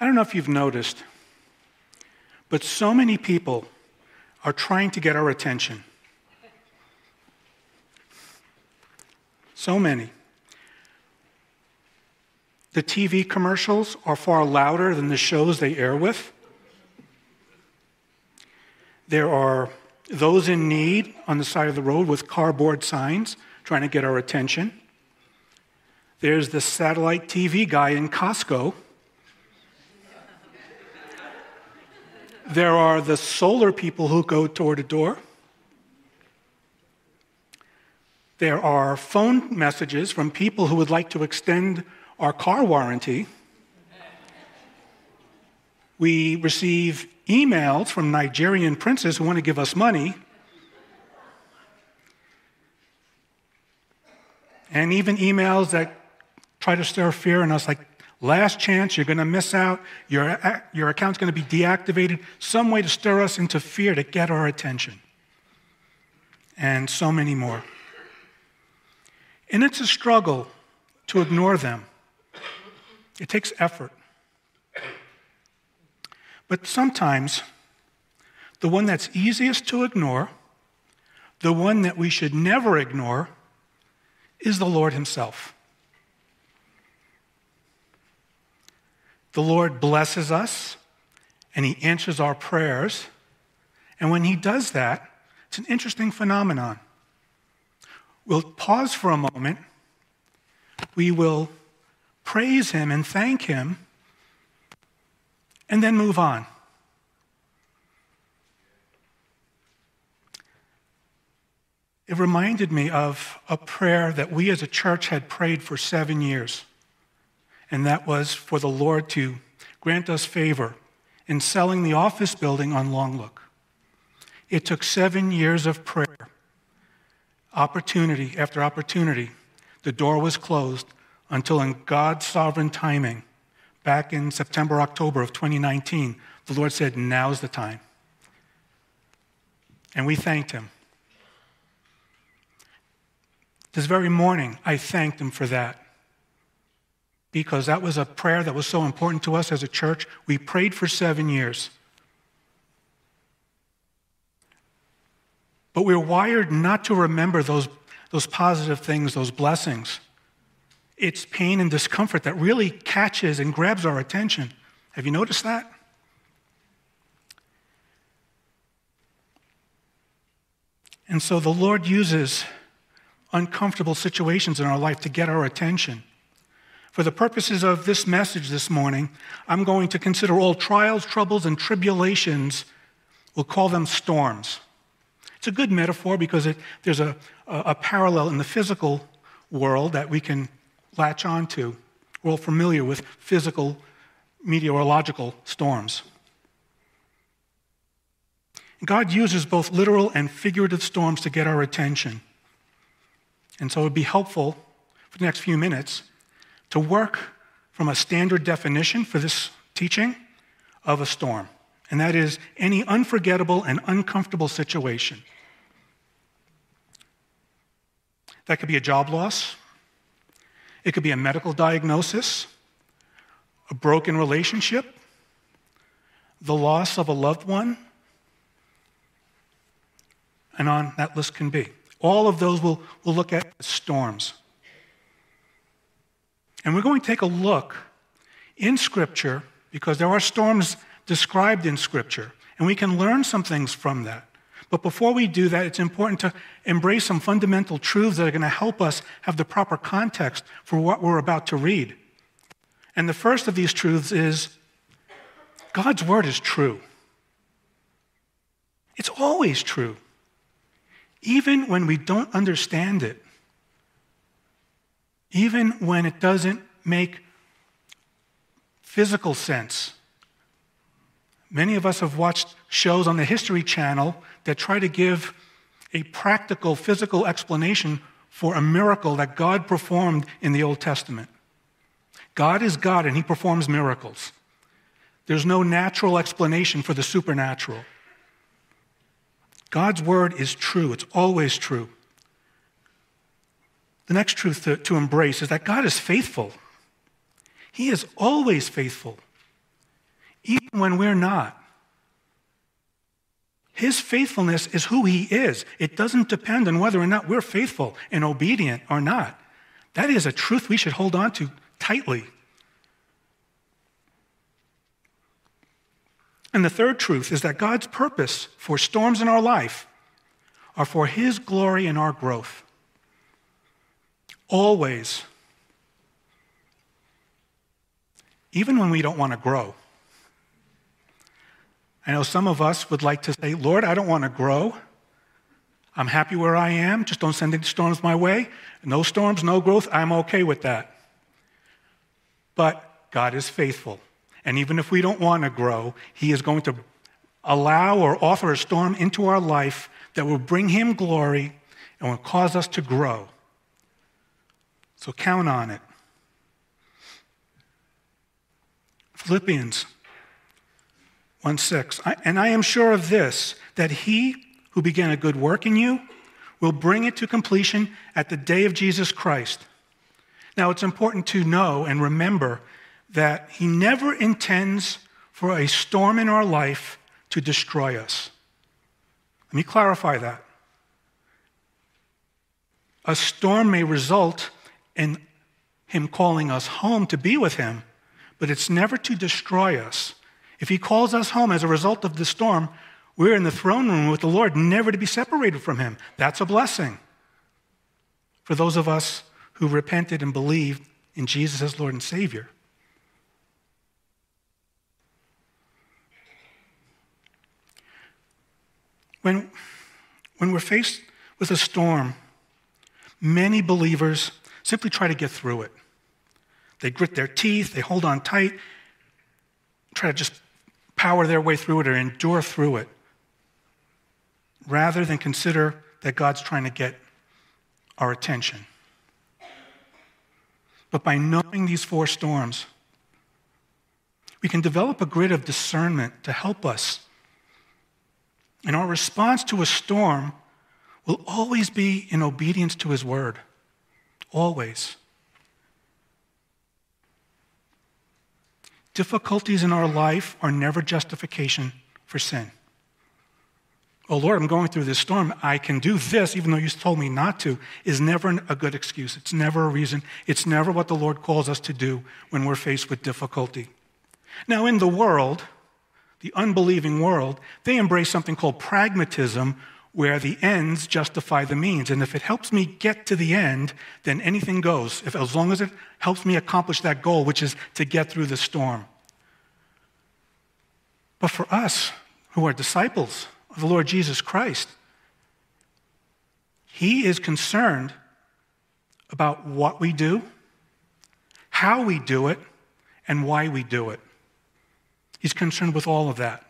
I don't know if you've noticed, but so many people are trying to get our attention. So many. The TV commercials are far louder than the shows they air with. There are those in need on the side of the road with cardboard signs trying to get our attention. There's the satellite TV guy in Costco. There are the solar people who go door to door. There are phone messages from people who would like to extend our car warranty. We receive emails from Nigerian princes who want to give us money. And even emails that try to stir fear in us, like, last chance, you're going to miss out, your, uh, your account's going to be deactivated, some way to stir us into fear to get our attention. And so many more. And it's a struggle to ignore them. It takes effort. But sometimes, the one that's easiest to ignore, the one that we should never ignore, is the Lord Himself. The Lord blesses us and He answers our prayers. And when He does that, it's an interesting phenomenon. We'll pause for a moment. We will praise Him and thank Him, and then move on. It reminded me of a prayer that we as a church had prayed for seven years, and that was for the Lord to grant us favor in selling the office building on Longlook. It took seven years of prayer, opportunity after opportunity. The door was closed, until in God's sovereign timing, back in September, October of 2019, the Lord said, Now's the time. And we thanked Him. This very morning, I thanked Him for that. Because that was a prayer that was so important to us as a church. We prayed for seven years. But we're wired not to remember those, those positive things, those blessings. It's pain and discomfort that really catches and grabs our attention. Have you noticed that? And so the Lord uses uncomfortable situations in our life to get our attention. For the purposes of this message this morning, I'm going to consider all trials, troubles, and tribulations, we'll call them storms. It's a good metaphor because it, there's a, a, a parallel in the physical world that we can latch onto. We're all familiar with physical meteorological storms. God uses both literal and figurative storms to get our attention. And so it would be helpful for the next few minutes to work from a standard definition for this teaching of a storm. And that is any unforgettable and uncomfortable situation. That could be a job loss, it could be a medical diagnosis, a broken relationship, the loss of a loved one, and on that list can be. All of those we'll, we'll look at as storms. And we're going to take a look in Scripture because there are storms described in Scripture, and we can learn some things from that. But before we do that, it's important to embrace some fundamental truths that are going to help us have the proper context for what we're about to read. And the first of these truths is God's word is true. It's always true, even when we don't understand it, even when it doesn't make physical sense. Many of us have watched shows on the History Channel that try to give a practical, physical explanation for a miracle that God performed in the Old Testament. God is God and He performs miracles. There's no natural explanation for the supernatural. God's word is true, it's always true. The next truth to, to embrace is that God is faithful. He is always faithful. even when we're not. His faithfulness is who he is. It doesn't depend on whether or not we're faithful and obedient or not. That is a truth we should hold on to tightly. And the third truth is that God's purpose for storms in our life are for his glory and our growth. Always. Even when we don't want to grow. I know some of us would like to say, Lord, I don't want to grow. I'm happy where I am. Just don't send any storms my way. No storms, no growth. I'm okay with that. But God is faithful. And even if we don't want to grow, He is going to allow or offer a storm into our life that will bring Him glory and will cause us to grow. So count on it. Philippians 1 6. And I am sure of this, that he who began a good work in you will bring it to completion at the day of Jesus Christ. Now, it's important to know and remember that he never intends for a storm in our life to destroy us. Let me clarify that. A storm may result in him calling us home to be with him, but it's never to destroy us. If he calls us home as a result of the storm, we're in the throne room with the Lord, never to be separated from him. That's a blessing for those of us who repented and believed in Jesus as Lord and Savior. When, when we're faced with a storm, many believers simply try to get through it. They grit their teeth, they hold on tight, try to just power their way through it or endure through it, rather than consider that God's trying to get our attention. But by knowing these four storms, we can develop a grid of discernment to help us. And our response to a storm will always be in obedience to His word. Always. Difficulties in our life are never justification for sin. Oh Lord, I'm going through this storm. I can do this even though you told me not to, is never a good excuse. It's never a reason. It's never what the Lord calls us to do when we're faced with difficulty. Now, in the world, the unbelieving world, they embrace something called pragmatism, where the ends justify the means. And if it helps me get to the end, then anything goes, if, as long as it helps me accomplish that goal, which is to get through the storm. But for us who are disciples of the Lord Jesus Christ, He is concerned about what we do, how we do it, and why we do it. He's concerned with all of that.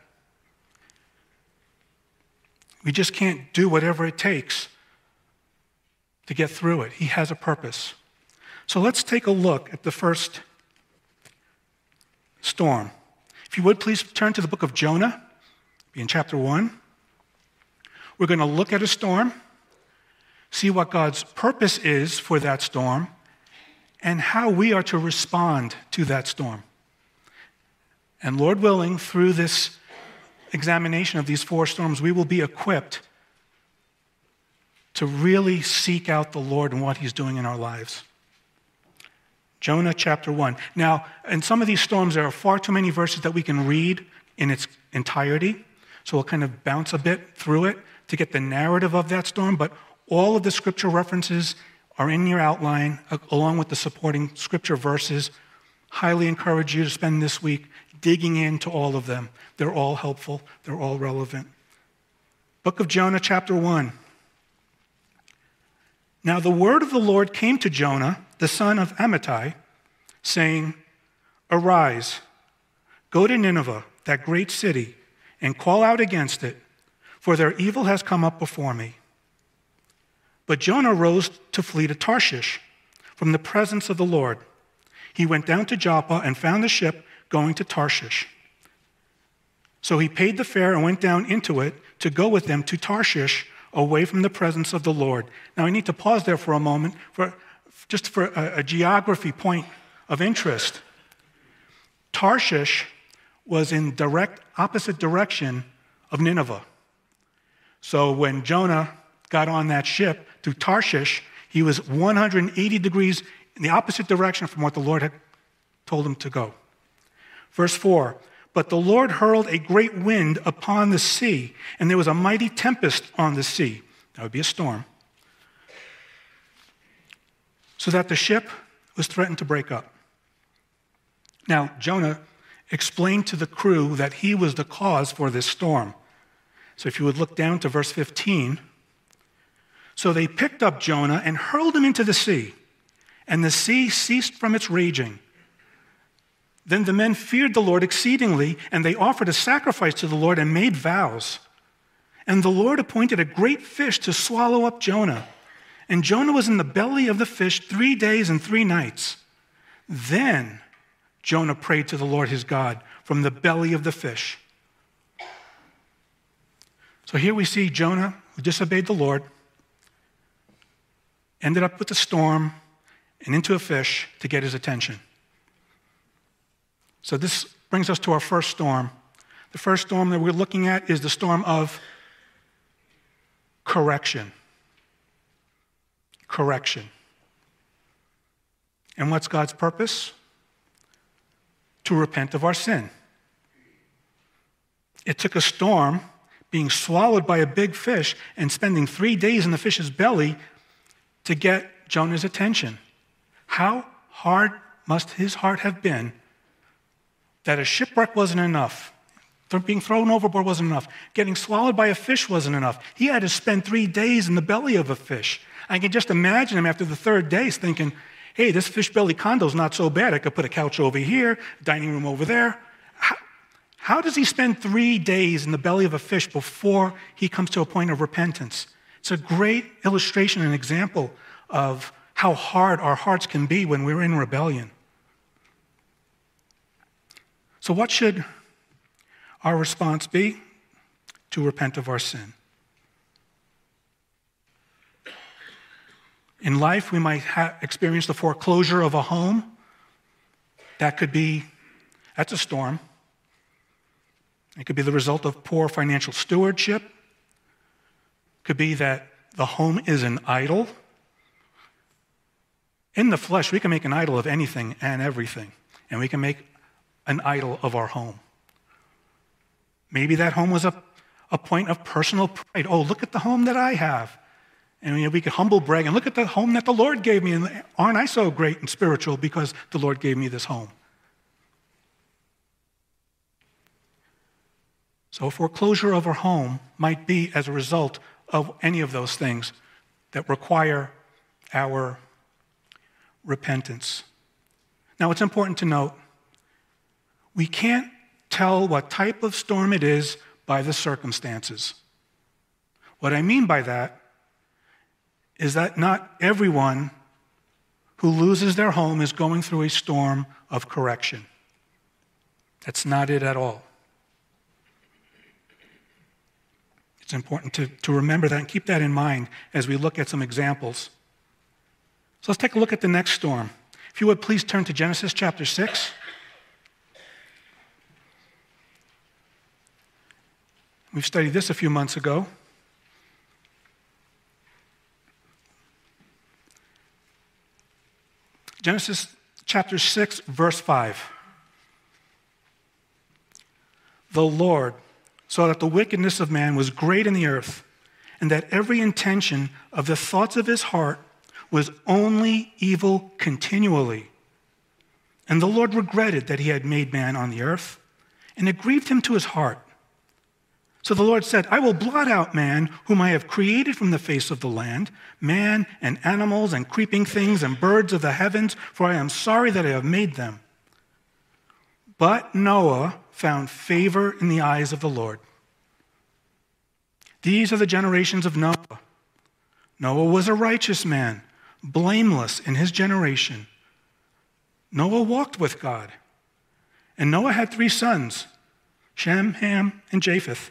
We just can't do whatever it takes to get through it. He has a purpose. So let's take a look at the first storm. If you would please turn to the book of Jonah, in chapter 1. We're going to look at a storm, see what God's purpose is for that storm, and how we are to respond to that storm. And Lord willing, through this examination of these four storms, we will be equipped to really seek out the Lord and what He's doing in our lives. Jonah chapter 1. Now, in some of these storms, there are far too many verses that we can read in its entirety. So we'll kind of bounce a bit through it to get the narrative of that storm. But all of the scripture references are in your outline, uh, along with the supporting scripture verses. Highly encourage you to spend this week digging into all of them. They're all helpful, they're all relevant. Book of Jonah, chapter 1. Now the word of the Lord came to Jonah, the son of Amittai, saying, Arise, go to Nineveh, that great city, and call out against it, for their evil has come up before me. But Jonah rose to flee to Tarshish from the presence of the Lord. He went down to Joppa and found a ship going to Tarshish. So he paid the fare and went down into it to go with them to Tarshish away from the presence of the Lord. Now I need to pause there for a moment for just for a, a geography point of interest. Tarshish was in direct opposite direction of Nineveh. So when Jonah got on that ship to Tarshish, he was 180 degrees in the opposite direction from what the Lord had told him to go. Verse 4 But the Lord hurled a great wind upon the sea, and there was a mighty tempest on the sea. That would be a storm. So that the ship was threatened to break up. Now, Jonah explained to the crew that he was the cause for this storm. So if you would look down to verse 15. So they picked up Jonah and hurled him into the sea, and the sea ceased from its raging. Then the men feared the Lord exceedingly, and they offered a sacrifice to the Lord and made vows. And the Lord appointed a great fish to swallow up Jonah. And Jonah was in the belly of the fish three days and three nights. Then Jonah prayed to the Lord his God from the belly of the fish. So here we see Jonah, who disobeyed the Lord, ended up with a storm and into a fish to get his attention. So this brings us to our first storm. The first storm that we're looking at is the storm of correction. Correction. And what's God's purpose? To repent of our sin. It took a storm being swallowed by a big fish and spending three days in the fish's belly to get Jonah's attention. How hard must his heart have been that a shipwreck wasn't enough. Being thrown overboard wasn't enough. Getting swallowed by a fish wasn't enough. He had to spend three days in the belly of a fish. I can just imagine him after the third day thinking, hey, this fish belly condo's not so bad. I could put a couch over here, dining room over there. How, how does he spend three days in the belly of a fish before he comes to a point of repentance? It's a great illustration and example of how hard our hearts can be when we're in rebellion. So, what should our response be? To repent of our sin. In life, we might ha- experience the foreclosure of a home. That could be, that's a storm. It could be the result of poor financial stewardship. It could be that the home is an idol. In the flesh, we can make an idol of anything and everything, and we can make an idol of our home. Maybe that home was a, a point of personal pride. Oh, look at the home that I have. And you know, we could humble brag and look at the home that the Lord gave me. And aren't I so great and spiritual because the Lord gave me this home? So, foreclosure of our home might be as a result of any of those things that require our repentance. Now, it's important to note we can't tell what type of storm it is by the circumstances. What I mean by that is that not everyone who loses their home is going through a storm of correction. That's not it at all. It's important to, to remember that and keep that in mind as we look at some examples. So let's take a look at the next storm. If you would please turn to Genesis chapter 6. We studied this a few months ago. Genesis chapter 6, verse 5. The Lord saw that the wickedness of man was great in the earth, and that every intention of the thoughts of his heart was only evil continually. And the Lord regretted that he had made man on the earth, and it grieved him to his heart. So the Lord said, I will blot out man, whom I have created from the face of the land, man and animals and creeping things and birds of the heavens, for I am sorry that I have made them. But Noah found favor in the eyes of the Lord. These are the generations of Noah. Noah was a righteous man, blameless in his generation. Noah walked with God. And Noah had three sons Shem, Ham, and Japheth.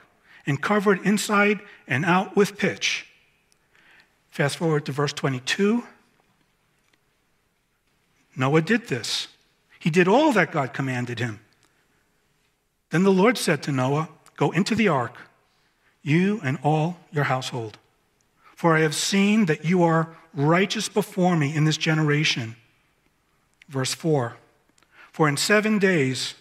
and cover it inside and out with pitch. Fast forward to verse 22. Noah did this. He did all that God commanded him. Then the Lord said to Noah, Go into the ark, you and all your household. For I have seen that you are righteous before me in this generation. Verse 4 For in seven days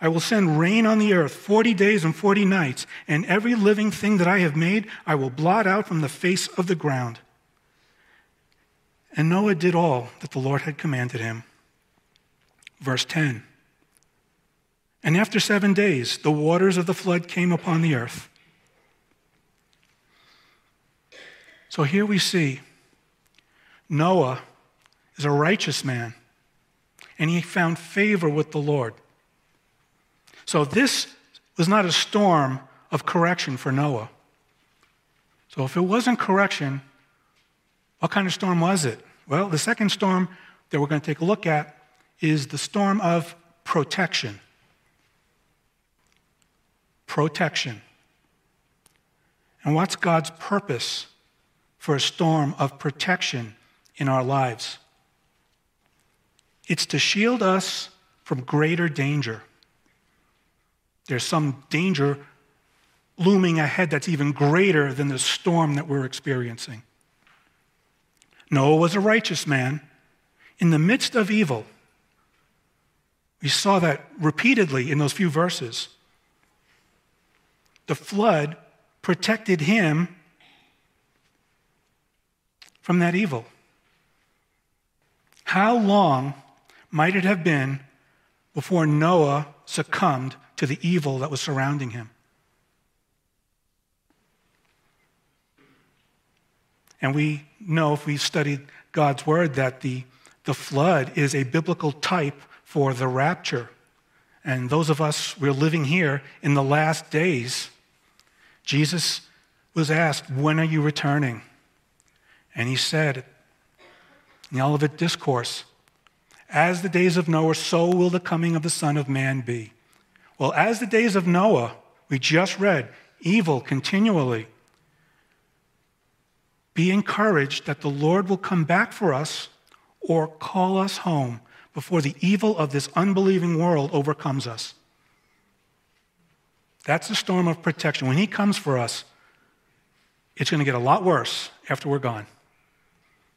I will send rain on the earth, 40 days and 40 nights, and every living thing that I have made I will blot out from the face of the ground. And Noah did all that the Lord had commanded him. Verse 10 And after seven days, the waters of the flood came upon the earth. So here we see Noah is a righteous man, and he found favor with the Lord. So this was not a storm of correction for Noah. So if it wasn't correction, what kind of storm was it? Well, the second storm that we're going to take a look at is the storm of protection. Protection. And what's God's purpose for a storm of protection in our lives? It's to shield us from greater danger. There's some danger looming ahead that's even greater than the storm that we're experiencing. Noah was a righteous man in the midst of evil. We saw that repeatedly in those few verses. The flood protected him from that evil. How long might it have been before Noah succumbed to the evil that was surrounding him. And we know, if we've studied God's word, that the, the flood is a biblical type for the rapture. And those of us, we're living here in the last days. Jesus was asked, When are you returning? And he said, in the Olivet Discourse, As the days of Noah, so will the coming of the Son of Man be. Well, as the days of Noah, we just read, evil continually. Be encouraged that the Lord will come back for us or call us home before the evil of this unbelieving world overcomes us. That's the storm of protection. When He comes for us, it's going to get a lot worse after we're gone.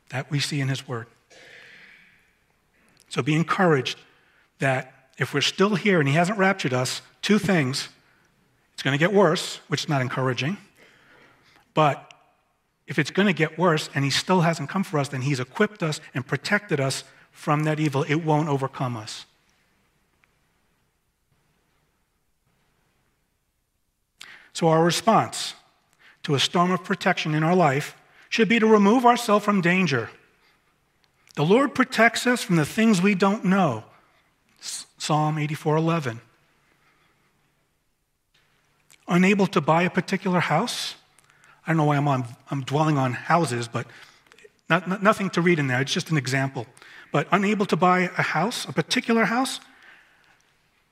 That we see in His Word. So be encouraged that if we're still here and he hasn't raptured us, two things. It's going to get worse, which is not encouraging. But if it's going to get worse and he still hasn't come for us, then he's equipped us and protected us from that evil. It won't overcome us. So, our response to a storm of protection in our life should be to remove ourselves from danger. The Lord protects us from the things we don't know. Psalm 84:11. Unable to buy a particular house? I don't know why I'm, on, I'm dwelling on houses, but not, not, nothing to read in there. It's just an example. But unable to buy a house, a particular house?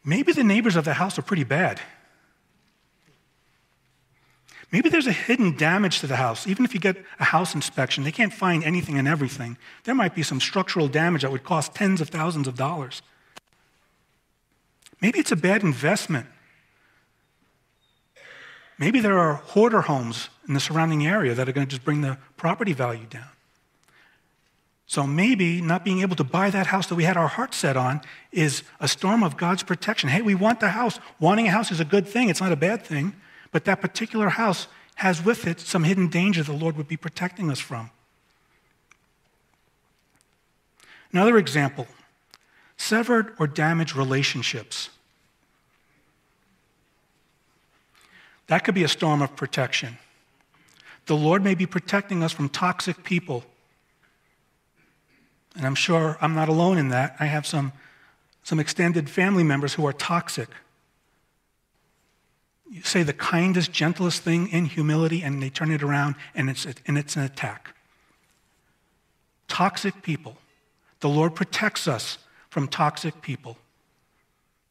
Maybe the neighbors of the house are pretty bad. Maybe there's a hidden damage to the house. Even if you get a house inspection, they can't find anything and everything. There might be some structural damage that would cost tens of thousands of dollars. Maybe it's a bad investment. Maybe there are hoarder homes in the surrounding area that are going to just bring the property value down. So maybe not being able to buy that house that we had our heart set on is a storm of God's protection. Hey, we want the house. Wanting a house is a good thing, it's not a bad thing. But that particular house has with it some hidden danger the Lord would be protecting us from. Another example severed or damaged relationships. That could be a storm of protection. The Lord may be protecting us from toxic people. And I'm sure I'm not alone in that. I have some, some extended family members who are toxic. You say the kindest, gentlest thing in humility and they turn it around and it's, and it's an attack. Toxic people. The Lord protects us from toxic people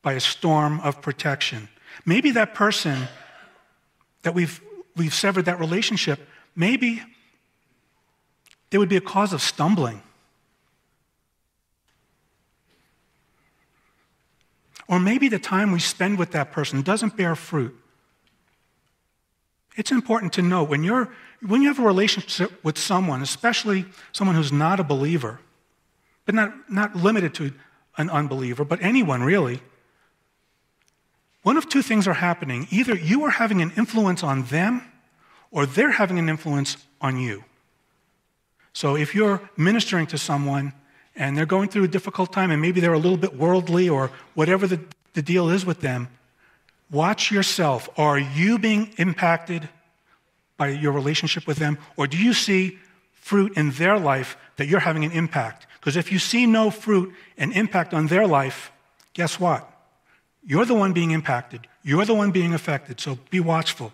by a storm of protection. Maybe that person that we've, we've severed that relationship, maybe they would be a cause of stumbling. Or maybe the time we spend with that person doesn't bear fruit. It's important to know when, you're, when you have a relationship with someone, especially someone who's not a believer, but not, not limited to an unbeliever, but anyone really, one of two things are happening. Either you are having an influence on them, or they're having an influence on you. So if you're ministering to someone and they're going through a difficult time and maybe they're a little bit worldly or whatever the, the deal is with them, watch yourself. Are you being impacted by your relationship with them? Or do you see fruit in their life that you're having an impact? Because if you see no fruit and impact on their life, guess what? You're the one being impacted. You're the one being affected. So be watchful.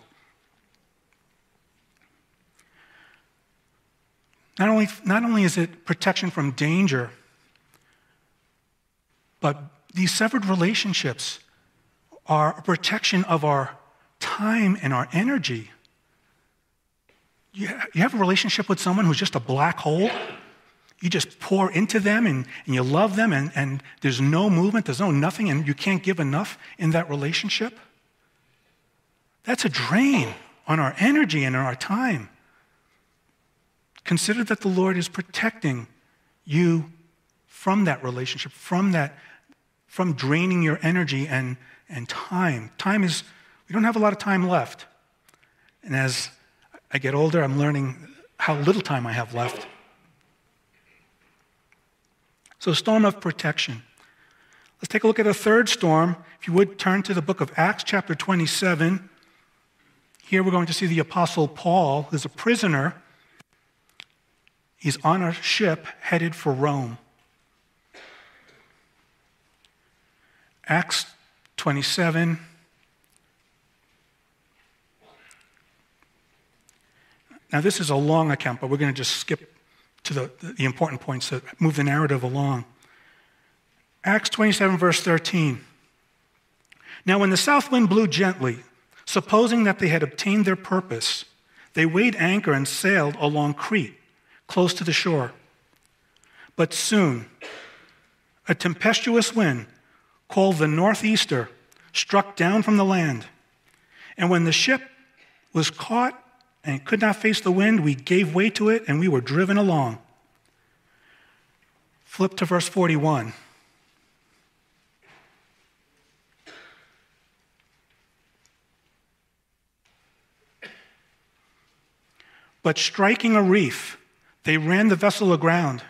Not only, not only is it protection from danger, but these severed relationships are a protection of our time and our energy. You have a relationship with someone who's just a black hole. You just pour into them and, and you love them, and, and there's no movement, there's no nothing, and you can't give enough in that relationship. That's a drain on our energy and our time. Consider that the Lord is protecting you from that relationship, from that, from draining your energy and, and time. Time is, we don't have a lot of time left. And as I get older, I'm learning how little time I have left. So, storm of protection. Let's take a look at a third storm. If you would turn to the book of Acts, chapter 27. Here we're going to see the Apostle Paul, who's a prisoner He's on a ship headed for Rome. Acts 27. Now, this is a long account, but we're going to just skip to the, the important points that move the narrative along. Acts 27, verse 13. Now, when the south wind blew gently, supposing that they had obtained their purpose, they weighed anchor and sailed along Crete close to the shore. But soon, a tempestuous wind called the Northeaster struck down from the land. And when the ship was caught and could not face the wind, we gave way to it and we were driven along. Flip to verse 41. But striking a reef, they ran the vessel aground.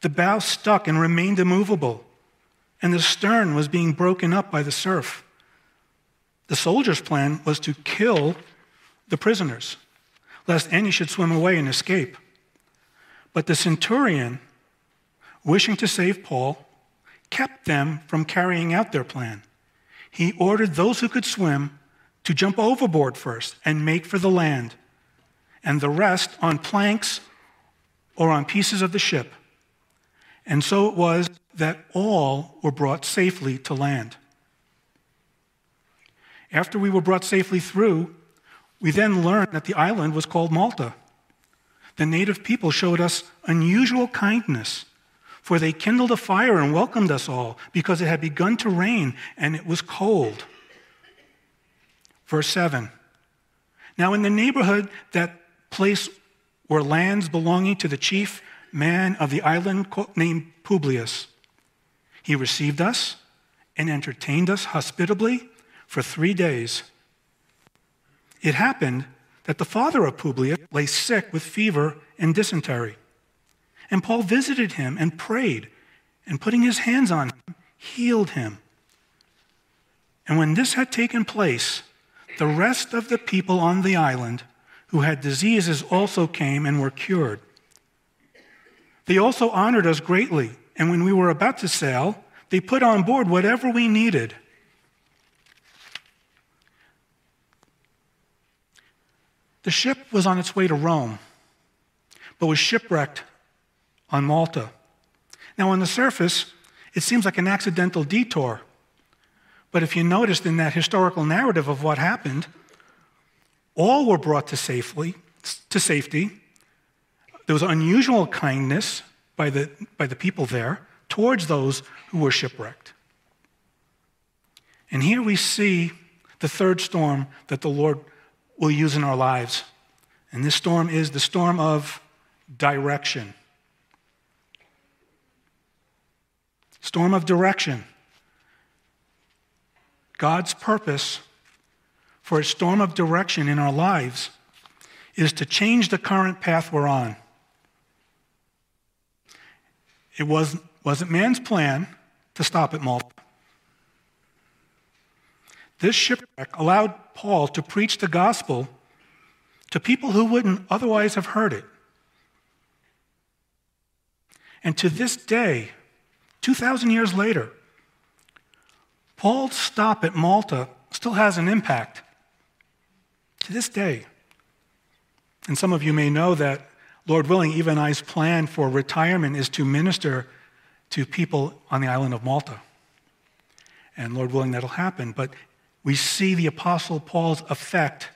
The bow stuck and remained immovable, and the stern was being broken up by the surf. The soldiers' plan was to kill the prisoners, lest any should swim away and escape. But the centurion, wishing to save Paul, kept them from carrying out their plan. He ordered those who could swim to jump overboard first and make for the land, and the rest on planks or on pieces of the ship. And so it was that all were brought safely to land. After we were brought safely through, we then learned that the island was called Malta. The native people showed us unusual kindness, for they kindled a fire and welcomed us all because it had begun to rain and it was cold. Verse 7 Now, in the neighborhood, that place were lands belonging to the chief man of the island named Publius. He received us and entertained us hospitably for three days. It happened that the father of Publius lay sick with fever and dysentery. And Paul visited him and prayed, and putting his hands on him, healed him. And when this had taken place, the rest of the people on the island who had diseases also came and were cured. They also honored us greatly, and when we were about to sail, they put on board whatever we needed. The ship was on its way to Rome, but was shipwrecked on Malta. Now, on the surface, it seems like an accidental detour. But if you noticed in that historical narrative of what happened, all were brought to safely, to safety. There was unusual kindness by the, by the people there towards those who were shipwrecked. And here we see the third storm that the Lord will use in our lives. And this storm is the storm of direction. Storm of direction. God's purpose for a storm of direction in our lives is to change the current path we're on. It was, wasn't man's plan to stop at Malta. This shipwreck allowed Paul to preach the gospel to people who wouldn't otherwise have heard it. And to this day, 2,000 years later, Paul's stop at Malta still has an impact to this day. And some of you may know that, Lord willing, Eva and I's plan for retirement is to minister to people on the island of Malta. And Lord willing, that'll happen. But we see the Apostle Paul's effect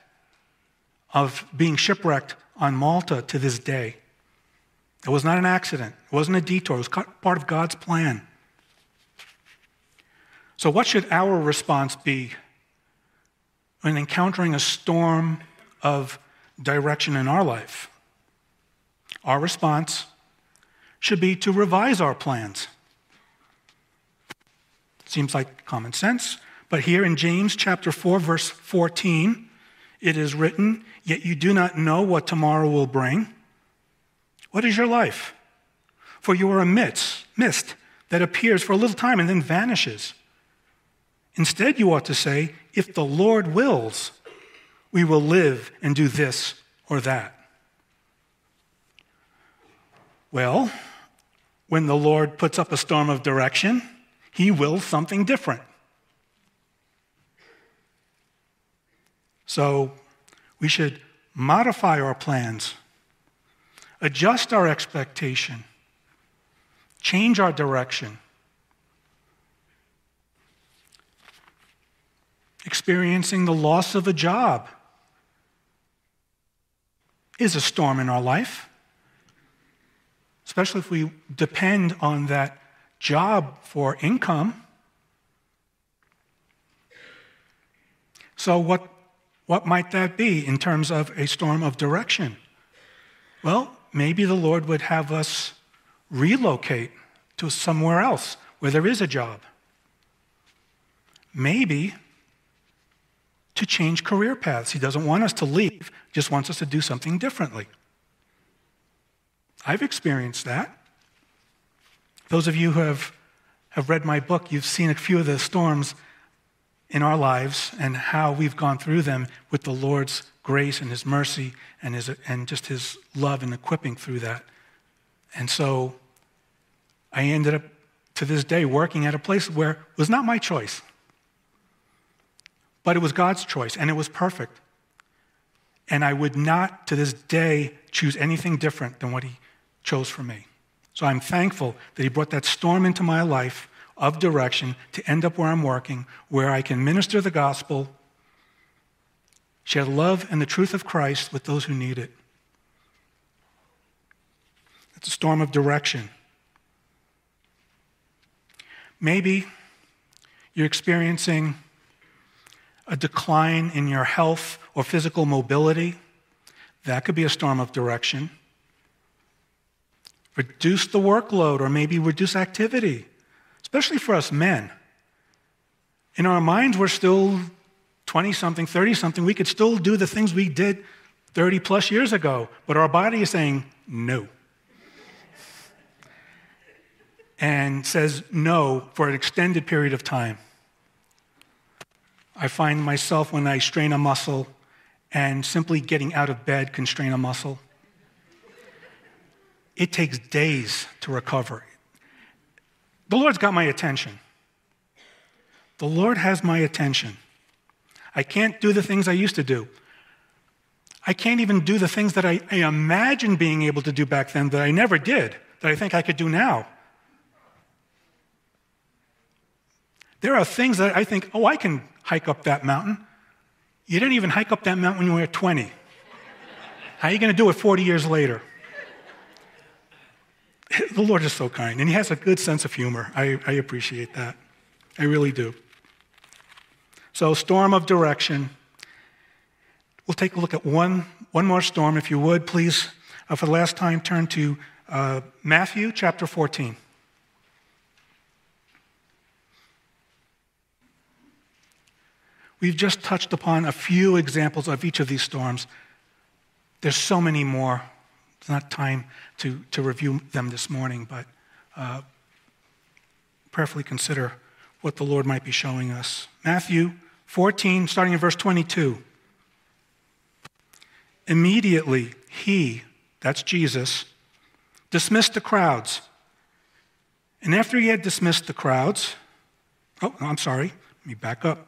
of being shipwrecked on Malta to this day. It was not an accident, it wasn't a detour, it was part of God's plan. So, what should our response be when encountering a storm of direction in our life? Our response should be to revise our plans. Seems like common sense, but here in James chapter 4 verse 14, it is written, "Yet you do not know what tomorrow will bring." What is your life? For you are a mist, mist that appears for a little time and then vanishes. Instead, you ought to say, if the Lord wills, we will live and do this or that. Well, when the Lord puts up a storm of direction, he wills something different. So we should modify our plans, adjust our expectation, change our direction. Experiencing the loss of a job is a storm in our life, especially if we depend on that job for income. So, what, what might that be in terms of a storm of direction? Well, maybe the Lord would have us relocate to somewhere else where there is a job. Maybe to change career paths. He doesn't want us to leave, just wants us to do something differently. I've experienced that. Those of you who have, have read my book, you've seen a few of the storms in our lives and how we've gone through them with the Lord's grace and His mercy and, his, and just His love and equipping through that. And so I ended up to this day working at a place where it was not my choice. But it was God's choice, and it was perfect. And I would not, to this day, choose anything different than what He chose for me. So I'm thankful that He brought that storm into my life of direction to end up where I'm working, where I can minister the gospel, share love and the truth of Christ with those who need it. It's a storm of direction. Maybe you're experiencing a decline in your health or physical mobility, that could be a storm of direction. Reduce the workload or maybe reduce activity, especially for us men. In our minds, we're still 20 something, 30 something. We could still do the things we did 30 plus years ago, but our body is saying no. And says no for an extended period of time. I find myself when I strain a muscle and simply getting out of bed can strain a muscle. It takes days to recover. The Lord's got my attention. The Lord has my attention. I can't do the things I used to do. I can't even do the things that I, I imagined being able to do back then that I never did, that I think I could do now. There are things that I think, oh, I can hike up that mountain. You didn't even hike up that mountain when you were 20. How are you going to do it 40 years later? The Lord is so kind, and He has a good sense of humor. I, I appreciate that. I really do. So, storm of direction. We'll take a look at one, one more storm, if you would, please. Uh, for the last time, turn to uh, Matthew chapter 14. We've just touched upon a few examples of each of these storms. There's so many more. It's not time to, to review them this morning, but uh, prayerfully consider what the Lord might be showing us. Matthew 14, starting in verse 22. Immediately, he, that's Jesus, dismissed the crowds. And after he had dismissed the crowds, oh, I'm sorry, let me back up.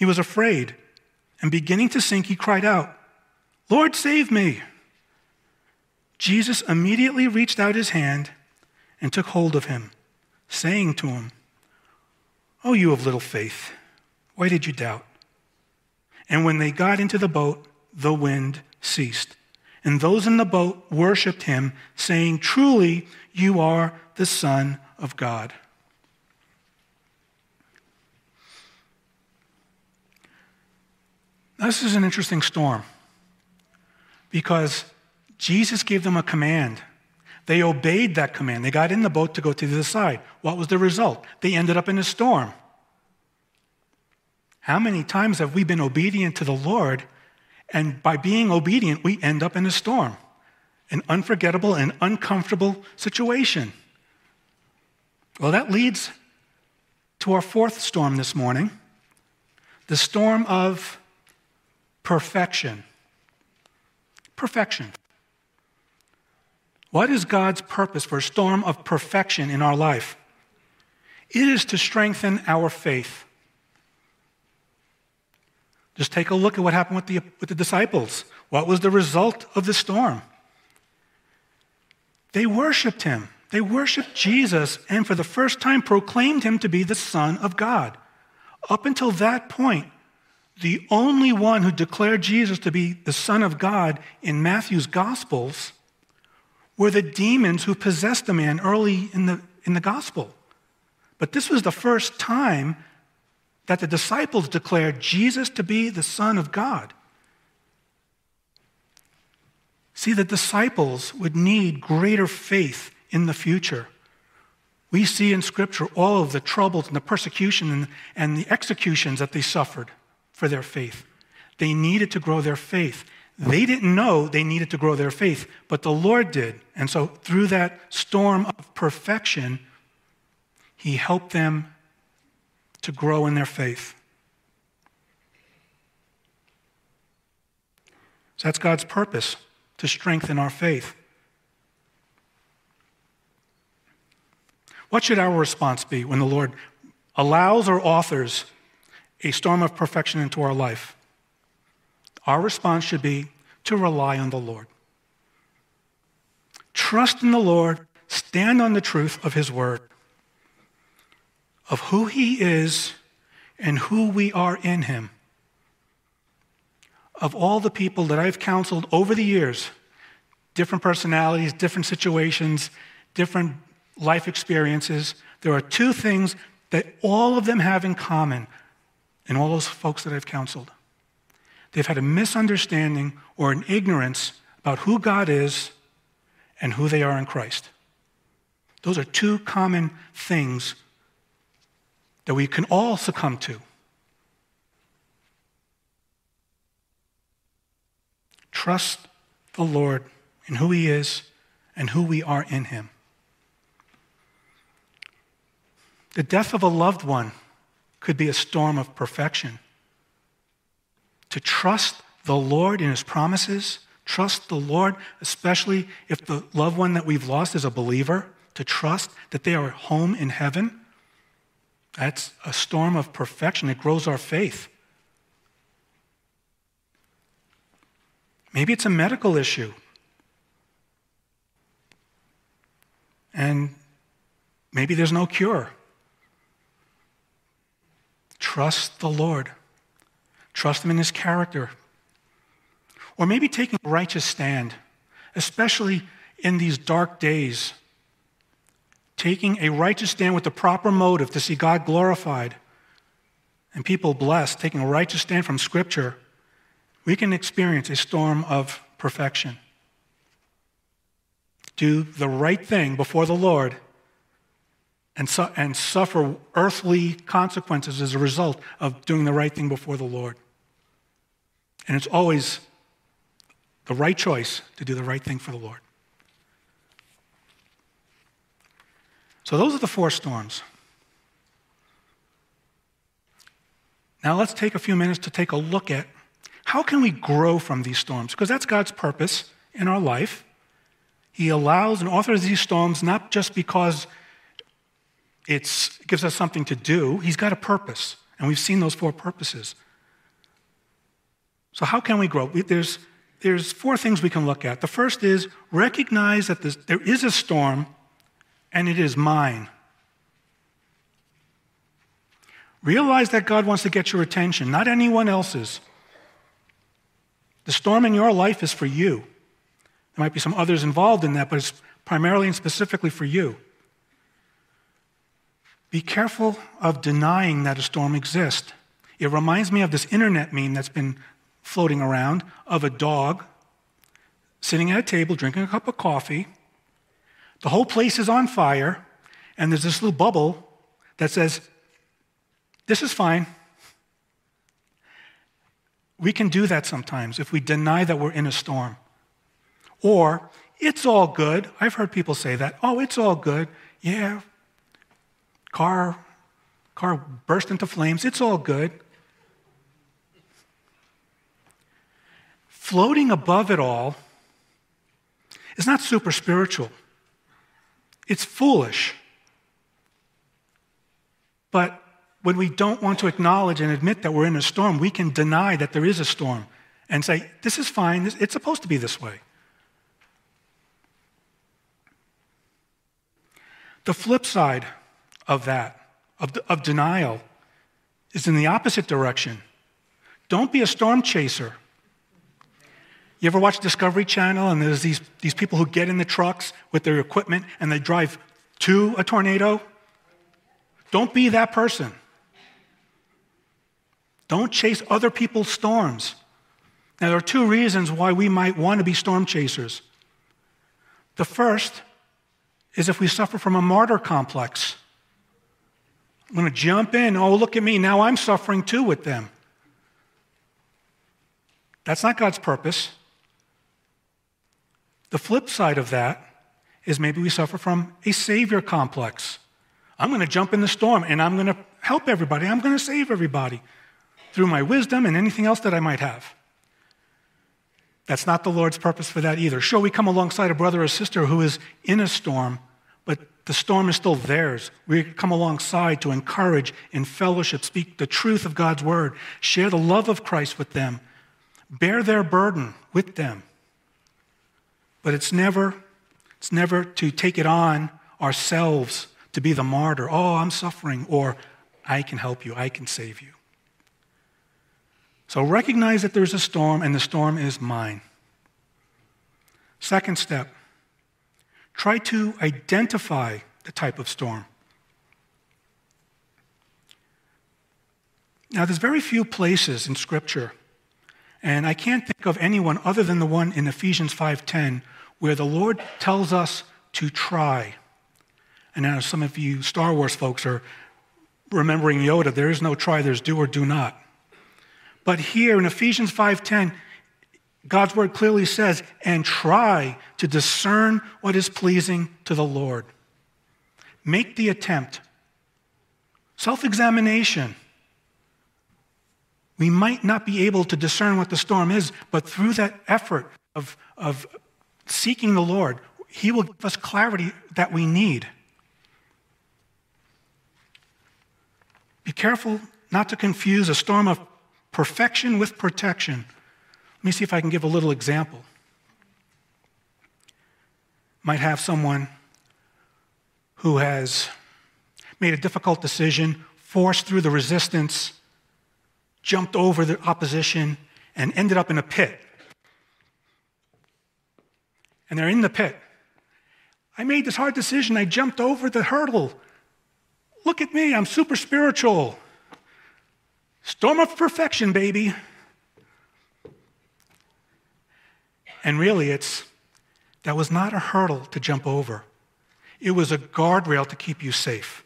he was afraid, and beginning to sink, he cried out, Lord, save me. Jesus immediately reached out his hand and took hold of him, saying to him, Oh, you of little faith, why did you doubt? And when they got into the boat, the wind ceased. And those in the boat worshiped him, saying, Truly, you are the Son of God. This is an interesting storm because Jesus gave them a command. They obeyed that command. They got in the boat to go to the other side. What was the result? They ended up in a storm. How many times have we been obedient to the Lord, and by being obedient, we end up in a storm, an unforgettable and uncomfortable situation? Well, that leads to our fourth storm this morning the storm of perfection. Perfection. What is God's purpose for a storm of perfection in our life? It is to strengthen our faith. Just take a look at what happened with the, with the disciples. What was the result of the storm? They worshiped him. They worshiped Jesus and for the first time proclaimed him to be the Son of God. Up until that point, the only one who declared Jesus to be the Son of God in Matthew's Gospels were the demons who possessed the man early in the, in the Gospel. But this was the first time that the disciples declared Jesus to be the Son of God. See, the disciples would need greater faith in the future. We see in Scripture all of the troubles and the persecution and, and the executions that they suffered for their faith. They needed to grow their faith. They didn't know they needed to grow their faith, but the Lord did. And so, through that storm of perfection, He helped them to grow in their faith. So, that's God's purpose to strengthen our faith. What should our response be when the Lord allows or authors a storm of perfection into our life, our response should be to rely on the Lord. Trust in the Lord, stand on the truth of His word, of who He is and who we are in Him, of all the people that I've counseled over the years, different personalities, different situations, different life experiences, there are two things that all of them have in common in all those folks that I've counseled. They've had a misunderstanding or an ignorance about who God is and who they are in Christ. Those are two common things that we can all succumb to. Trust the Lord in who He is and who we are in Him. The death of a loved one could be a storm of perfection. To trust the Lord in His promises, trust the Lord, especially if the loved one that we've lost is a believer, to trust that they are home in heaven, that's a storm of perfection. It grows our faith. Maybe it's a medical issue. And maybe there's no cure. Trust the Lord. Trust Him in His character. Or maybe taking a righteous stand, especially in these dark days. Taking a righteous stand with the proper motive to see God glorified and people blessed, taking a righteous stand from Scripture we can experience a storm of perfection. Do the right thing before the Lord and, su- and suffer earthly consequences as a result of doing the right thing before the Lord. And it's always the right choice to do the right thing for the Lord. So, those are the four storms. Now, let's take a few minutes to take a look at how can we grow from these storms? Because that's God's purpose in our life. He allows and authors these storms not just because it gives us something to do, He's got a purpose. And we've seen those four purposes. So, how can we grow? There's, there's four things we can look at. The first is recognize that there is a storm and it is mine. Realize that God wants to get your attention, not anyone else's. The storm in your life is for you. There might be some others involved in that, but it's primarily and specifically for you. Be careful of denying that a storm exists. It reminds me of this internet meme that's been floating around of a dog sitting at a table drinking a cup of coffee. The whole place is on fire, and there's this little bubble that says, This is fine. We can do that sometimes if we deny that we're in a storm. Or, it's all good. I've heard people say that. Oh, it's all good. Yeah. Car, car burst into flames. It's all good. Floating above it all is not super spiritual. It's foolish. But when we don't want to acknowledge and admit that we're in a storm, we can deny that there is a storm and say, This is fine, it's supposed to be this way. The flip side of that, of, of denial, is in the opposite direction. Don't be a storm chaser. You ever watch Discovery Channel and there's these, these people who get in the trucks with their equipment and they drive to a tornado? Don't be that person. Don't chase other people's storms. Now, there are two reasons why we might want to be storm chasers. The first is if we suffer from a martyr complex. I'm going to jump in. Oh, look at me. Now I'm suffering too with them. That's not God's purpose. The flip side of that is maybe we suffer from a savior complex. I'm going to jump in the storm and I'm going to help everybody. I'm going to save everybody through my wisdom and anything else that I might have. That's not the Lord's purpose for that either. Sure, we come alongside a brother or sister who is in a storm, the storm is still theirs. We come alongside to encourage in fellowship, speak the truth of God's word, share the love of Christ with them, bear their burden with them. But it's never, it's never to take it on ourselves to be the martyr. Oh, I'm suffering, or I can help you, I can save you. So recognize that there's a storm, and the storm is mine. Second step try to identify the type of storm. Now, there's very few places in Scripture, and I can't think of anyone other than the one in Ephesians 5:10 where the Lord tells us to try. And now some of you Star Wars folks are remembering Yoda, there is no try, there's do or do not. But here in Ephesians 5:10, God's word clearly says, and try to discern what is pleasing to the Lord. Make the attempt. Self examination. We might not be able to discern what the storm is, but through that effort of, of seeking the Lord, He will give us clarity that we need. Be careful not to confuse a storm of perfection with protection. Let me see if I can give a little example. Might have someone who has made a difficult decision, forced through the resistance, jumped over the opposition, and ended up in a pit. And they're in the pit. I made this hard decision. I jumped over the hurdle. Look at me, I'm super spiritual. Storm of perfection, baby. And really, it's that was not a hurdle to jump over. It was a guardrail to keep you safe.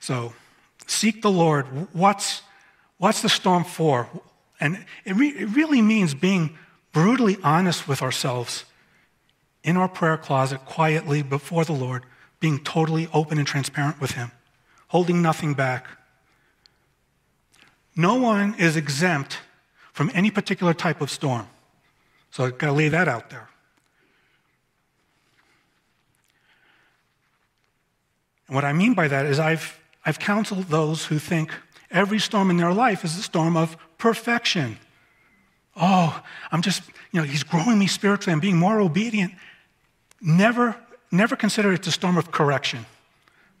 So, seek the Lord. What's, what's the storm for? And it, re- it really means being brutally honest with ourselves in our prayer closet, quietly before the Lord, being totally open and transparent with Him, holding nothing back. No one is exempt from any particular type of storm. So I've got to lay that out there. And what I mean by that is I've, I've counseled those who think every storm in their life is a storm of perfection. Oh, I'm just, you know, he's growing me spiritually. I'm being more obedient. Never, never consider it a storm of correction.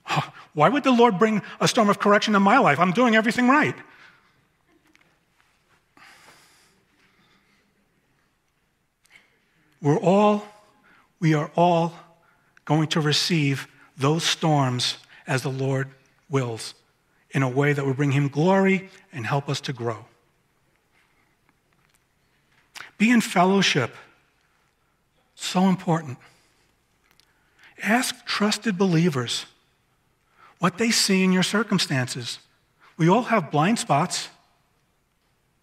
Why would the Lord bring a storm of correction in my life? I'm doing everything right. We're all, we are all going to receive those storms as the Lord wills in a way that will bring him glory and help us to grow. Be in fellowship. So important. Ask trusted believers what they see in your circumstances. We all have blind spots,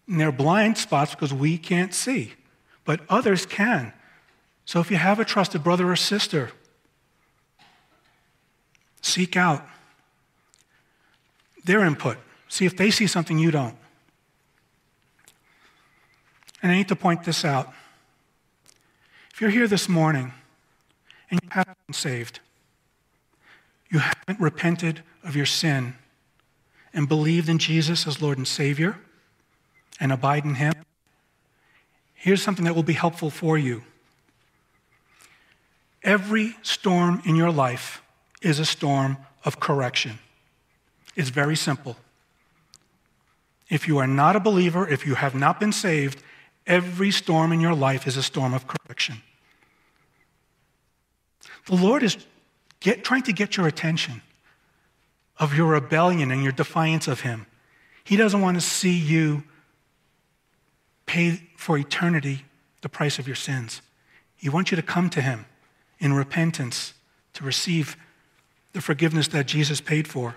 and they're blind spots because we can't see, but others can. So if you have a trusted brother or sister, seek out their input. See if they see something you don't. And I need to point this out. If you're here this morning and you haven't been saved, you haven't repented of your sin and believed in Jesus as Lord and Savior and abide in Him, here's something that will be helpful for you. Every storm in your life is a storm of correction. It's very simple. If you are not a believer, if you have not been saved, every storm in your life is a storm of correction. The Lord is get, trying to get your attention of your rebellion and your defiance of Him. He doesn't want to see you pay for eternity the price of your sins. He wants you to come to Him in repentance to receive the forgiveness that Jesus paid for.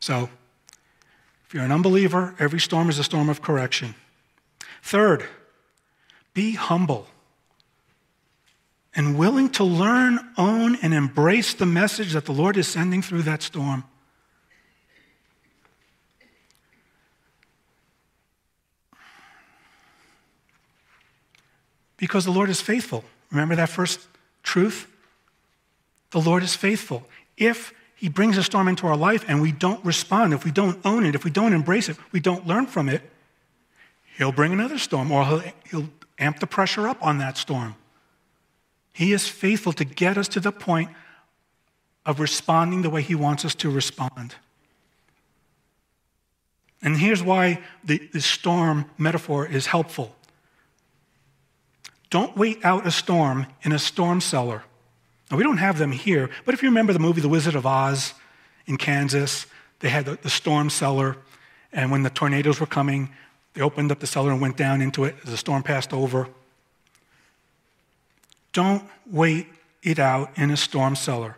So, if you're an unbeliever, every storm is a storm of correction. Third, be humble and willing to learn, own, and embrace the message that the Lord is sending through that storm. Because the Lord is faithful. Remember that first truth? The Lord is faithful. If He brings a storm into our life and we don't respond, if we don't own it, if we don't embrace it, we don't learn from it, He'll bring another storm or He'll, he'll amp the pressure up on that storm. He is faithful to get us to the point of responding the way He wants us to respond. And here's why the, the storm metaphor is helpful. Don't wait out a storm in a storm cellar. Now, we don't have them here, but if you remember the movie The Wizard of Oz in Kansas, they had the, the storm cellar, and when the tornadoes were coming, they opened up the cellar and went down into it as the storm passed over. Don't wait it out in a storm cellar.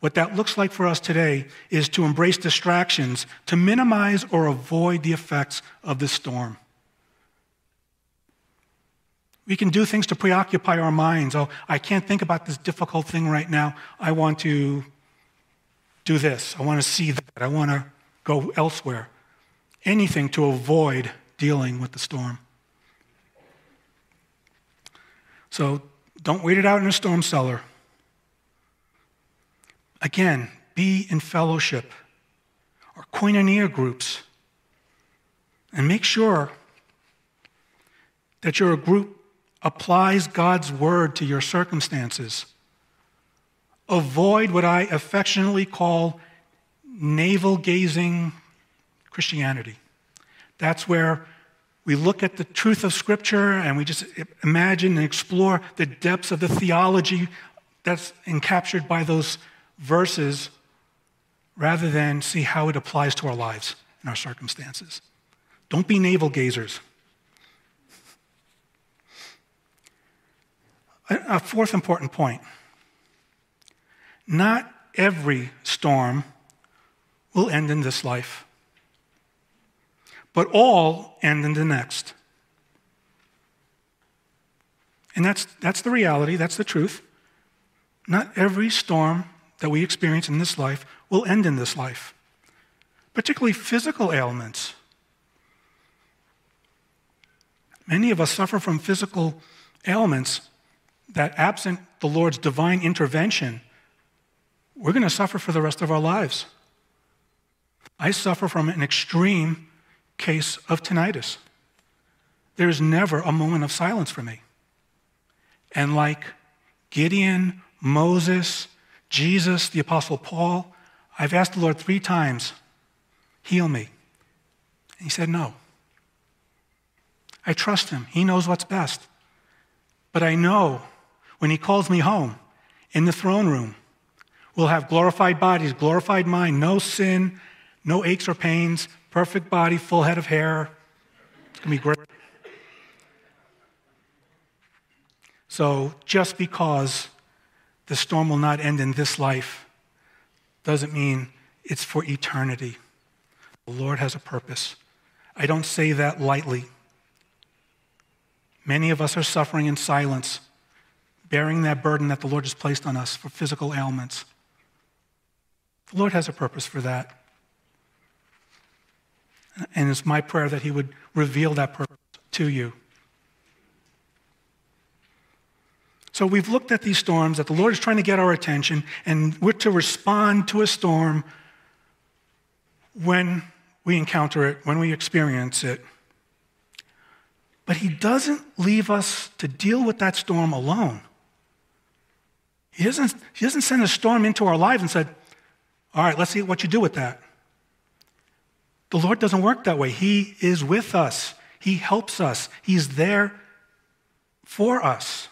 What that looks like for us today is to embrace distractions to minimize or avoid the effects of the storm. We can do things to preoccupy our minds. Oh, I can't think about this difficult thing right now. I want to do this. I want to see that. I want to go elsewhere. Anything to avoid dealing with the storm. So don't wait it out in a storm cellar. Again, be in fellowship or koinonia groups. And make sure that you're a group applies God's word to your circumstances. Avoid what I affectionately call navel gazing Christianity. That's where we look at the truth of Scripture and we just imagine and explore the depths of the theology that's encaptured by those verses rather than see how it applies to our lives and our circumstances. Don't be navel gazers. A fourth important point not every storm will end in this life, but all end in the next. And that's, that's the reality, that's the truth. Not every storm that we experience in this life will end in this life, particularly physical ailments. Many of us suffer from physical ailments that, absent the Lord's divine intervention, we're going to suffer for the rest of our lives. I suffer from an extreme case of tinnitus. There is never a moment of silence for me. And like Gideon, Moses, Jesus, the Apostle Paul, I've asked the Lord three times, heal me. And he said, no. I trust him. He knows what's best. But I know when he calls me home in the throne room, we'll have glorified bodies, glorified mind, no sin, no aches or pains, perfect body, full head of hair. It's going to be great. So just because the storm will not end in this life doesn't mean it's for eternity. The Lord has a purpose. I don't say that lightly. Many of us are suffering in silence, bearing that burden that the Lord has placed on us for physical ailments. The Lord has a purpose for that. And it's my prayer that He would reveal that purpose to you. So we've looked at these storms, that the Lord is trying to get our attention, and we're to respond to a storm when we encounter it, when we experience it. But He doesn't leave us to deal with that storm alone. He doesn't, he doesn't send a storm into our lives and said, All right, let's see what you do with that. The Lord doesn't work that way. He is with us, He helps us, He's there for us.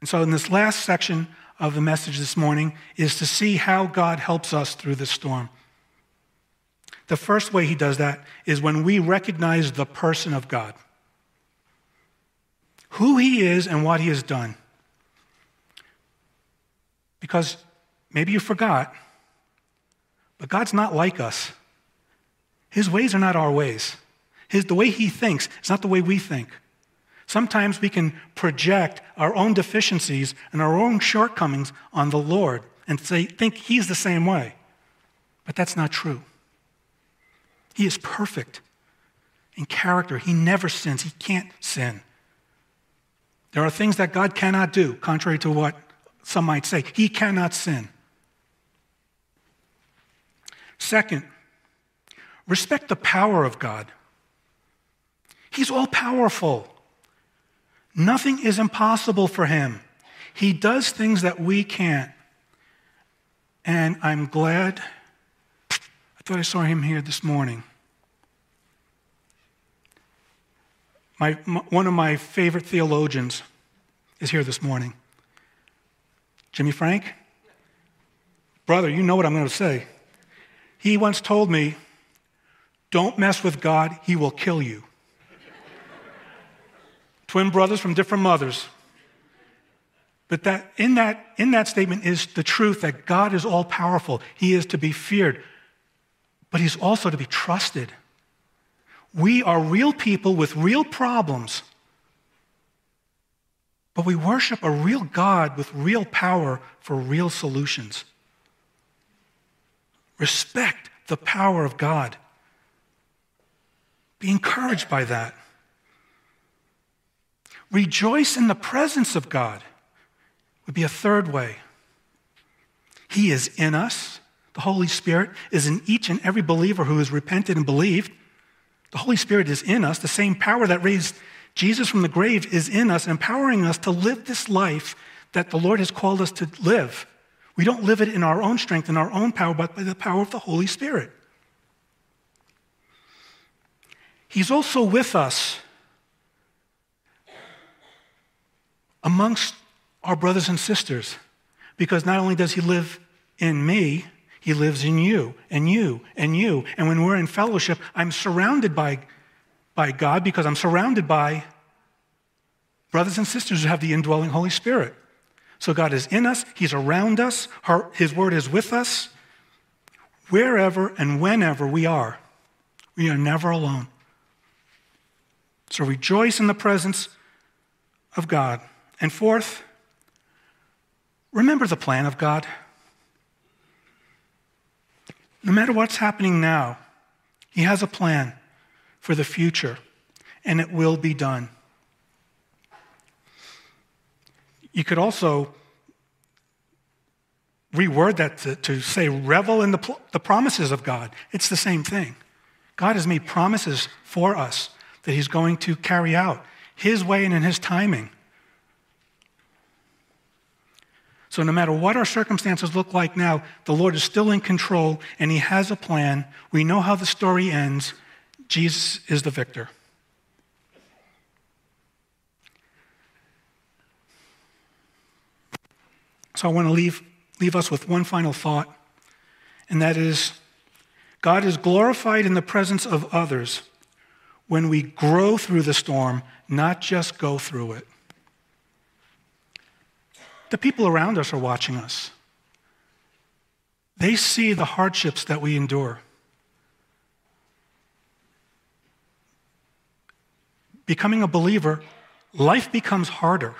And so, in this last section of the message this morning, is to see how God helps us through this storm. The first way He does that is when we recognize the person of God, who He is and what He has done. Because maybe you forgot, but God's not like us. His ways are not our ways. His, the way He thinks is not the way we think. Sometimes we can project our own deficiencies and our own shortcomings on the Lord and say, think He's the same way. But that's not true. He is perfect in character. He never sins. He can't sin. There are things that God cannot do, contrary to what some might say. He cannot sin. Second, respect the power of God. He's all powerful. Nothing is impossible for him. He does things that we can't. And I'm glad, I thought I saw him here this morning. My, my, one of my favorite theologians is here this morning. Jimmy Frank? Brother, you know what I'm going to say. He once told me, Don't mess with God, he will kill you. Twin brothers from different mothers. But that, in, that, in that statement is the truth that God is all powerful. He is to be feared, but He's also to be trusted. We are real people with real problems, but we worship a real God with real power for real solutions. Respect the power of God. Be encouraged by that. Rejoice in the presence of God would be a third way. He is in us. The Holy Spirit is in each and every believer who has repented and believed. The Holy Spirit is in us. The same power that raised Jesus from the grave is in us, empowering us to live this life that the Lord has called us to live. We don't live it in our own strength, in our own power, but by the power of the Holy Spirit. He's also with us amongst our brothers and sisters because not only does He live in me, He lives in you and you and you. And when we're in fellowship, I'm surrounded by, by God because I'm surrounded by brothers and sisters who have the indwelling Holy Spirit. So God is in us, He's around us, His word is with us. Wherever and whenever we are, we are never alone. So rejoice in the presence of God. And fourth, remember the plan of God. No matter what's happening now, He has a plan for the future, and it will be done. You could also reword that to, to say, revel in the, the promises of God. It's the same thing. God has made promises for us that He's going to carry out His way and in His timing. So, no matter what our circumstances look like now, the Lord is still in control and He has a plan. We know how the story ends. Jesus is the victor. So I want to leave, leave us with one final thought, and that is God is glorified in the presence of others when we grow through the storm, not just go through it. The people around us are watching us. They see the hardships that we endure. Becoming a believer, life becomes harder,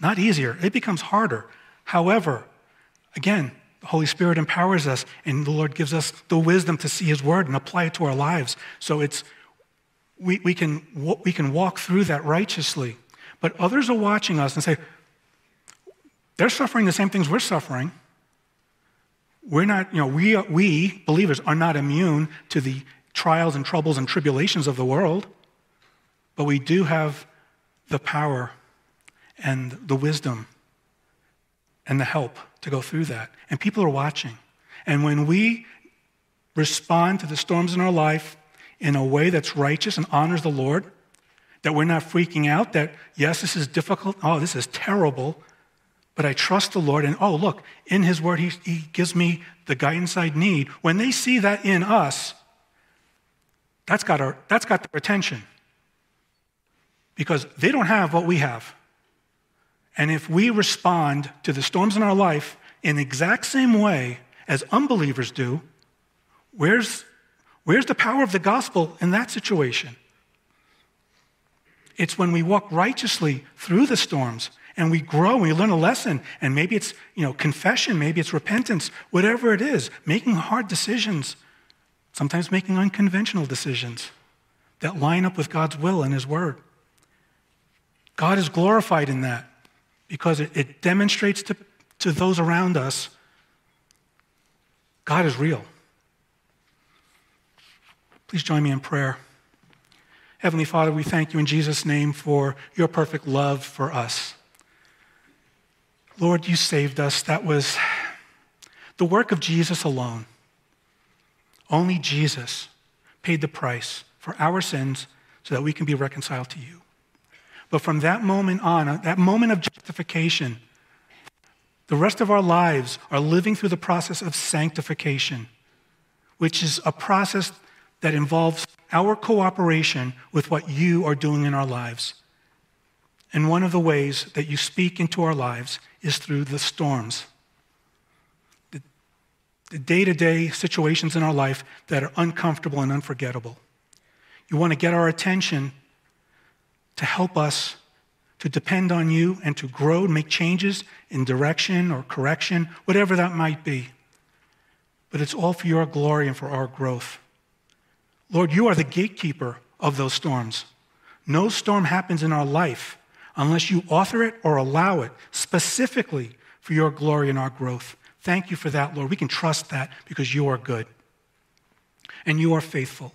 not easier. It becomes harder. However, again, the Holy Spirit empowers us, and the Lord gives us the wisdom to see His Word and apply it to our lives. So it's we, we, can, we can walk through that righteously. But others are watching us and say, they're suffering the same things we're suffering. We're not, you know, we, we believers are not immune to the trials and troubles and tribulations of the world, but we do have the power and the wisdom and the help to go through that. And people are watching. And when we respond to the storms in our life in a way that's righteous and honors the Lord, that we're not freaking out, that yes, this is difficult, oh, this is terrible, but I trust the Lord, and oh, look, in His Word, He, he gives me the guidance I need. When they see that in us, that's got, our, that's got their attention because they don't have what we have. And if we respond to the storms in our life in the exact same way as unbelievers do, where's, where's the power of the gospel in that situation? It's when we walk righteously through the storms and we grow and we learn a lesson. And maybe it's you know, confession, maybe it's repentance, whatever it is, making hard decisions, sometimes making unconventional decisions that line up with God's will and His word. God is glorified in that because it, it demonstrates to, to those around us God is real. Please join me in prayer. Heavenly Father, we thank you in Jesus' name for your perfect love for us. Lord, you saved us. That was the work of Jesus alone. Only Jesus paid the price for our sins so that we can be reconciled to you. But from that moment on, uh, that moment of justification, the rest of our lives are living through the process of sanctification, which is a process that involves our cooperation with what you are doing in our lives. And one of the ways that you speak into our lives is through the storms, the day to day situations in our life that are uncomfortable and unforgettable. You want to get our attention to help us to depend on you and to grow make changes in direction or correction, whatever that might be. But it's all for your glory and for our growth. Lord, you are the gatekeeper of those storms. No storm happens in our life unless you author it or allow it specifically for your glory and our growth. Thank you for that, Lord. We can trust that because you are good and you are faithful.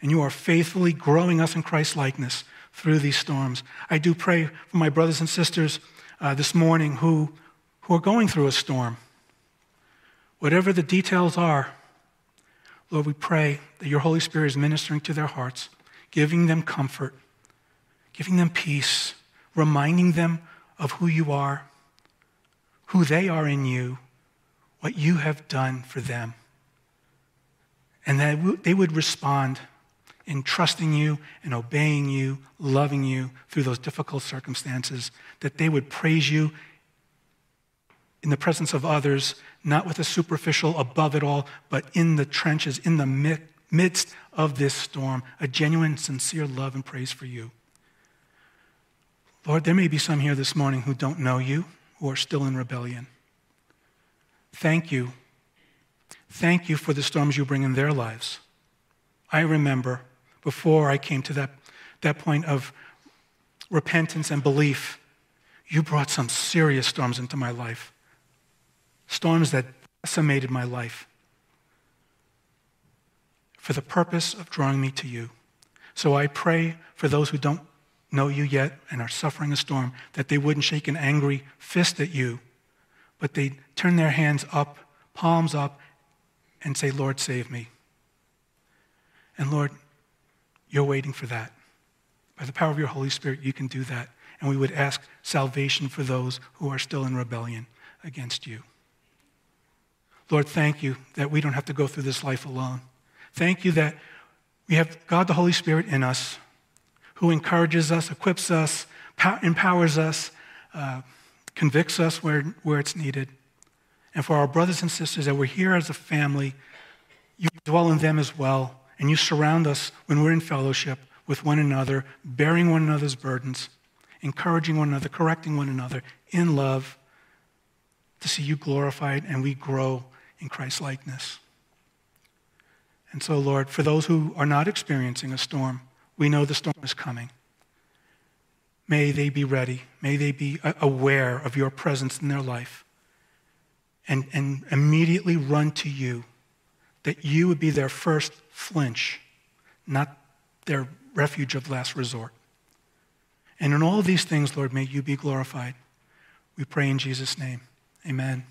And you are faithfully growing us in Christ's likeness through these storms. I do pray for my brothers and sisters uh, this morning who, who are going through a storm. Whatever the details are, Lord, we pray that your Holy Spirit is ministering to their hearts, giving them comfort, giving them peace, reminding them of who you are, who they are in you, what you have done for them. And that they would respond in trusting you and obeying you, loving you through those difficult circumstances, that they would praise you in the presence of others, not with a superficial above it all, but in the trenches, in the midst of this storm, a genuine, sincere love and praise for you. Lord, there may be some here this morning who don't know you, who are still in rebellion. Thank you. Thank you for the storms you bring in their lives. I remember before I came to that, that point of repentance and belief, you brought some serious storms into my life, storms that decimated my life for the purpose of drawing me to you. So I pray for those who don't know you yet and are suffering a storm that they wouldn't shake an angry fist at you, but they turn their hands up, palms up, and say, Lord, save me. And Lord, you're waiting for that. By the power of your Holy Spirit, you can do that. And we would ask salvation for those who are still in rebellion against you. Lord, thank you that we don't have to go through this life alone. Thank you that we have God the Holy Spirit in us who encourages us, equips us, empowers us, uh, convicts us where, where it's needed. And for our brothers and sisters that we're here as a family, you dwell in them as well and you surround us when we're in fellowship with one another, bearing one another's burdens, encouraging one another, correcting one another in love to see you glorified and we grow in Christ's likeness. And so, Lord, for those who are not experiencing a storm, we know the storm is coming. May they be ready. May they be uh, aware of your presence in their life and, and immediately run to you that you would be their first flinch, not their refuge of last resort. And in all these things, Lord, may you be glorified. We pray in Jesus' name. Amen.